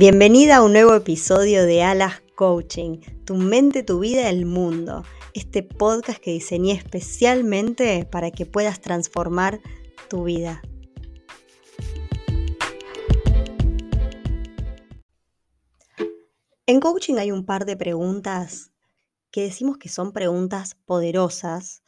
Bienvenida a un nuevo episodio de Alas Coaching, tu mente, tu vida, el mundo. Este podcast que diseñé especialmente para que puedas transformar tu vida. En coaching hay un par de preguntas que decimos que son preguntas poderosas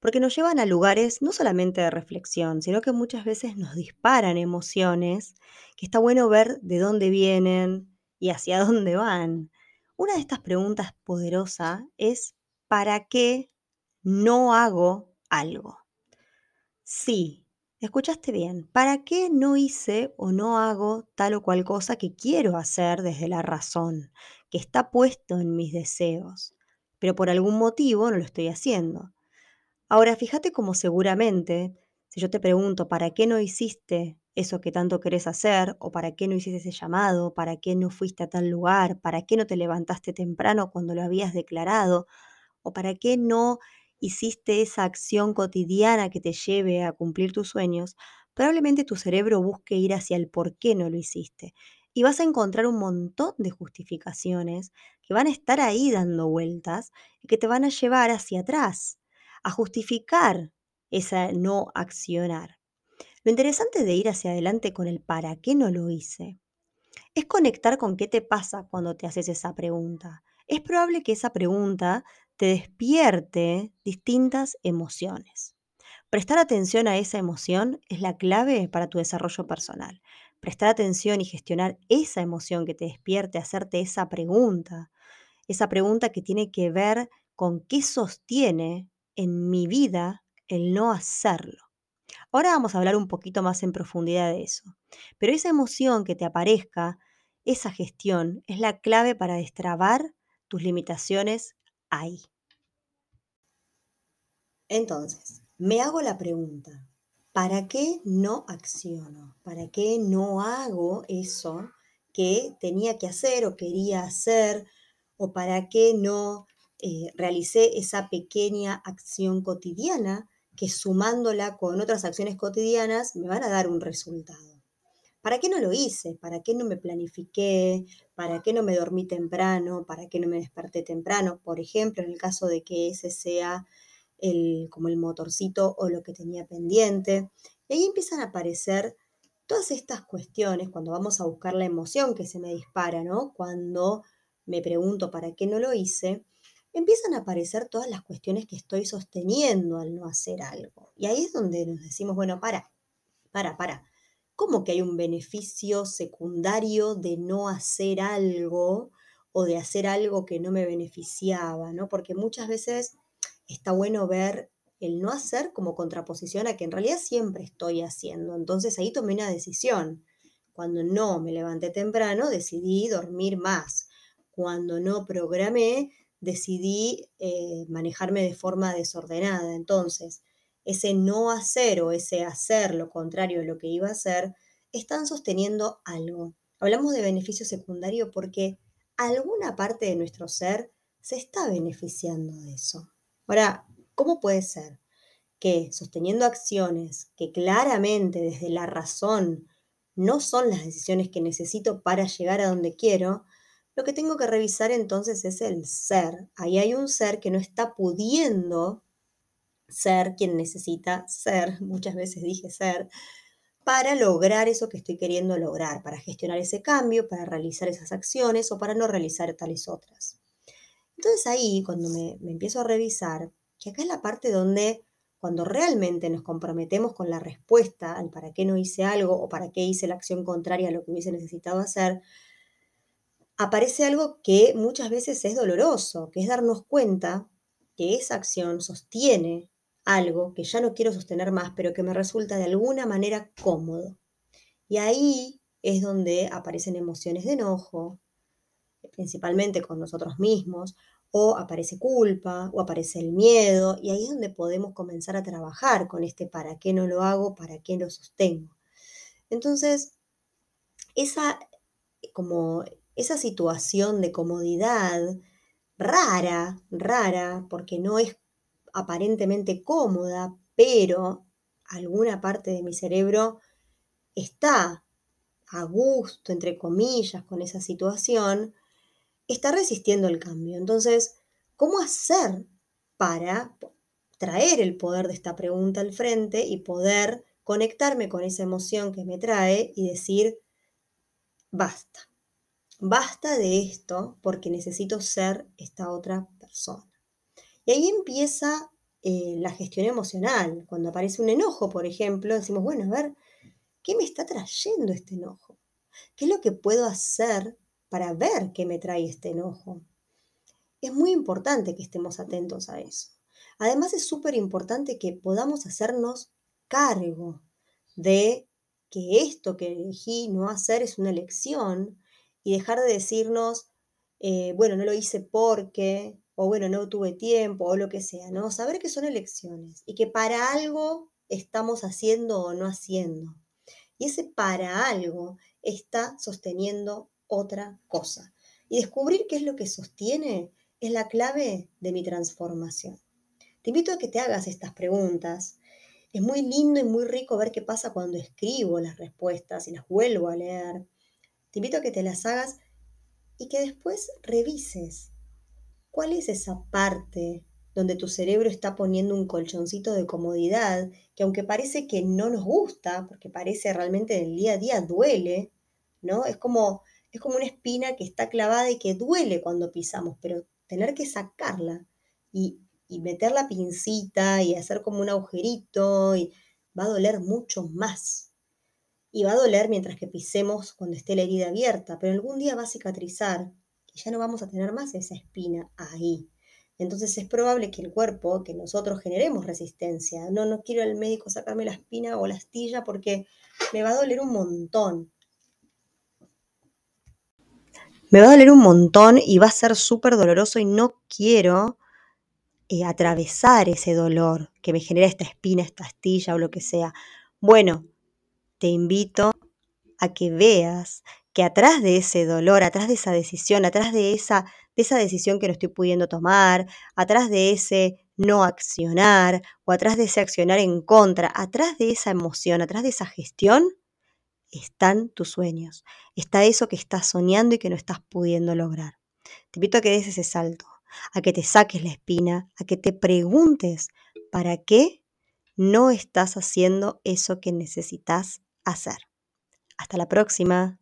porque nos llevan a lugares no solamente de reflexión, sino que muchas veces nos disparan emociones que está bueno ver de dónde vienen y hacia dónde van. Una de estas preguntas poderosas es, ¿para qué no hago algo? Sí, escuchaste bien, ¿para qué no hice o no hago tal o cual cosa que quiero hacer desde la razón, que está puesto en mis deseos, pero por algún motivo no lo estoy haciendo? Ahora, fíjate cómo seguramente, si yo te pregunto, ¿para qué no hiciste eso que tanto querés hacer? ¿O para qué no hiciste ese llamado? ¿Para qué no fuiste a tal lugar? ¿Para qué no te levantaste temprano cuando lo habías declarado? ¿O para qué no hiciste esa acción cotidiana que te lleve a cumplir tus sueños? Probablemente tu cerebro busque ir hacia el por qué no lo hiciste. Y vas a encontrar un montón de justificaciones que van a estar ahí dando vueltas y que te van a llevar hacia atrás a justificar esa no accionar. Lo interesante de ir hacia adelante con el para qué no lo hice es conectar con qué te pasa cuando te haces esa pregunta. Es probable que esa pregunta te despierte distintas emociones. Prestar atención a esa emoción es la clave para tu desarrollo personal. Prestar atención y gestionar esa emoción que te despierte, hacerte esa pregunta, esa pregunta que tiene que ver con qué sostiene en mi vida el no hacerlo. Ahora vamos a hablar un poquito más en profundidad de eso. Pero esa emoción que te aparezca, esa gestión, es la clave para destrabar tus limitaciones ahí. Entonces, me hago la pregunta, ¿para qué no acciono? ¿Para qué no hago eso que tenía que hacer o quería hacer? ¿O para qué no eh, realicé esa pequeña acción cotidiana que sumándola con otras acciones cotidianas me van a dar un resultado. ¿Para qué no lo hice? ¿Para qué no me planifiqué? ¿Para qué no me dormí temprano? ¿Para qué no me desperté temprano? Por ejemplo, en el caso de que ese sea el, como el motorcito o lo que tenía pendiente. Y ahí empiezan a aparecer todas estas cuestiones cuando vamos a buscar la emoción que se me dispara, ¿no? Cuando me pregunto para qué no lo hice, empiezan a aparecer todas las cuestiones que estoy sosteniendo al no hacer algo. Y ahí es donde nos decimos, bueno, para, para, para. ¿Cómo que hay un beneficio secundario de no hacer algo o de hacer algo que no me beneficiaba? ¿no? Porque muchas veces está bueno ver el no hacer como contraposición a que en realidad siempre estoy haciendo. Entonces ahí tomé una decisión. Cuando no me levanté temprano, decidí dormir más. Cuando no programé, decidí eh, manejarme de forma desordenada. Entonces, ese no hacer o ese hacer lo contrario de lo que iba a hacer, están sosteniendo algo. Hablamos de beneficio secundario porque alguna parte de nuestro ser se está beneficiando de eso. Ahora, ¿cómo puede ser que sosteniendo acciones que claramente desde la razón no son las decisiones que necesito para llegar a donde quiero, lo que tengo que revisar entonces es el ser. Ahí hay un ser que no está pudiendo ser quien necesita ser, muchas veces dije ser, para lograr eso que estoy queriendo lograr, para gestionar ese cambio, para realizar esas acciones o para no realizar tales otras. Entonces ahí, cuando me, me empiezo a revisar, que acá es la parte donde cuando realmente nos comprometemos con la respuesta al para qué no hice algo o para qué hice la acción contraria a lo que hubiese necesitado hacer, aparece algo que muchas veces es doloroso, que es darnos cuenta que esa acción sostiene algo que ya no quiero sostener más, pero que me resulta de alguna manera cómodo. Y ahí es donde aparecen emociones de enojo, principalmente con nosotros mismos, o aparece culpa, o aparece el miedo, y ahí es donde podemos comenzar a trabajar con este para qué no lo hago, para qué lo sostengo. Entonces, esa como esa situación de comodidad rara, rara, porque no es aparentemente cómoda, pero alguna parte de mi cerebro está a gusto, entre comillas, con esa situación, está resistiendo el cambio. Entonces, ¿cómo hacer para traer el poder de esta pregunta al frente y poder conectarme con esa emoción que me trae y decir, basta, basta de esto porque necesito ser esta otra persona. Y ahí empieza eh, la gestión emocional. Cuando aparece un enojo, por ejemplo, decimos, bueno, a ver, ¿qué me está trayendo este enojo? ¿Qué es lo que puedo hacer para ver qué me trae este enojo? Es muy importante que estemos atentos a eso. Además es súper importante que podamos hacernos cargo de que esto que elegí no hacer es una elección y dejar de decirnos, eh, bueno, no lo hice porque, o bueno, no tuve tiempo, o lo que sea, ¿no? Saber que son elecciones y que para algo estamos haciendo o no haciendo. Y ese para algo está sosteniendo otra cosa. Y descubrir qué es lo que sostiene es la clave de mi transformación. Te invito a que te hagas estas preguntas. Es muy lindo y muy rico ver qué pasa cuando escribo las respuestas y las vuelvo a leer. Te invito a que te las hagas y que después revises cuál es esa parte donde tu cerebro está poniendo un colchoncito de comodidad que aunque parece que no nos gusta, porque parece realmente en el día a día duele, ¿no? Es como, es como una espina que está clavada y que duele cuando pisamos, pero tener que sacarla y, y meter la pincita y hacer como un agujerito y va a doler mucho más. Y va a doler mientras que pisemos cuando esté la herida abierta, pero algún día va a cicatrizar y ya no vamos a tener más esa espina ahí. Entonces es probable que el cuerpo, que nosotros generemos resistencia. No, no quiero al médico sacarme la espina o la astilla porque me va a doler un montón. Me va a doler un montón y va a ser súper doloroso y no quiero eh, atravesar ese dolor que me genera esta espina, esta astilla o lo que sea. Bueno, te invito a que veas que atrás de ese dolor, atrás de esa decisión, atrás de esa, de esa decisión que no estoy pudiendo tomar, atrás de ese no accionar o atrás de ese accionar en contra, atrás de esa emoción, atrás de esa gestión, están tus sueños. Está eso que estás soñando y que no estás pudiendo lograr. Te invito a que des ese salto, a que te saques la espina, a que te preguntes para qué no estás haciendo eso que necesitas hacer. Hasta la próxima.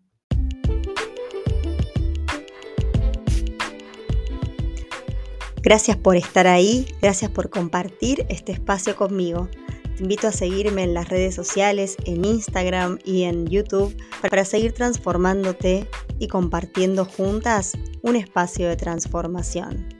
Gracias por estar ahí, gracias por compartir este espacio conmigo. Te invito a seguirme en las redes sociales, en Instagram y en YouTube para seguir transformándote y compartiendo juntas un espacio de transformación.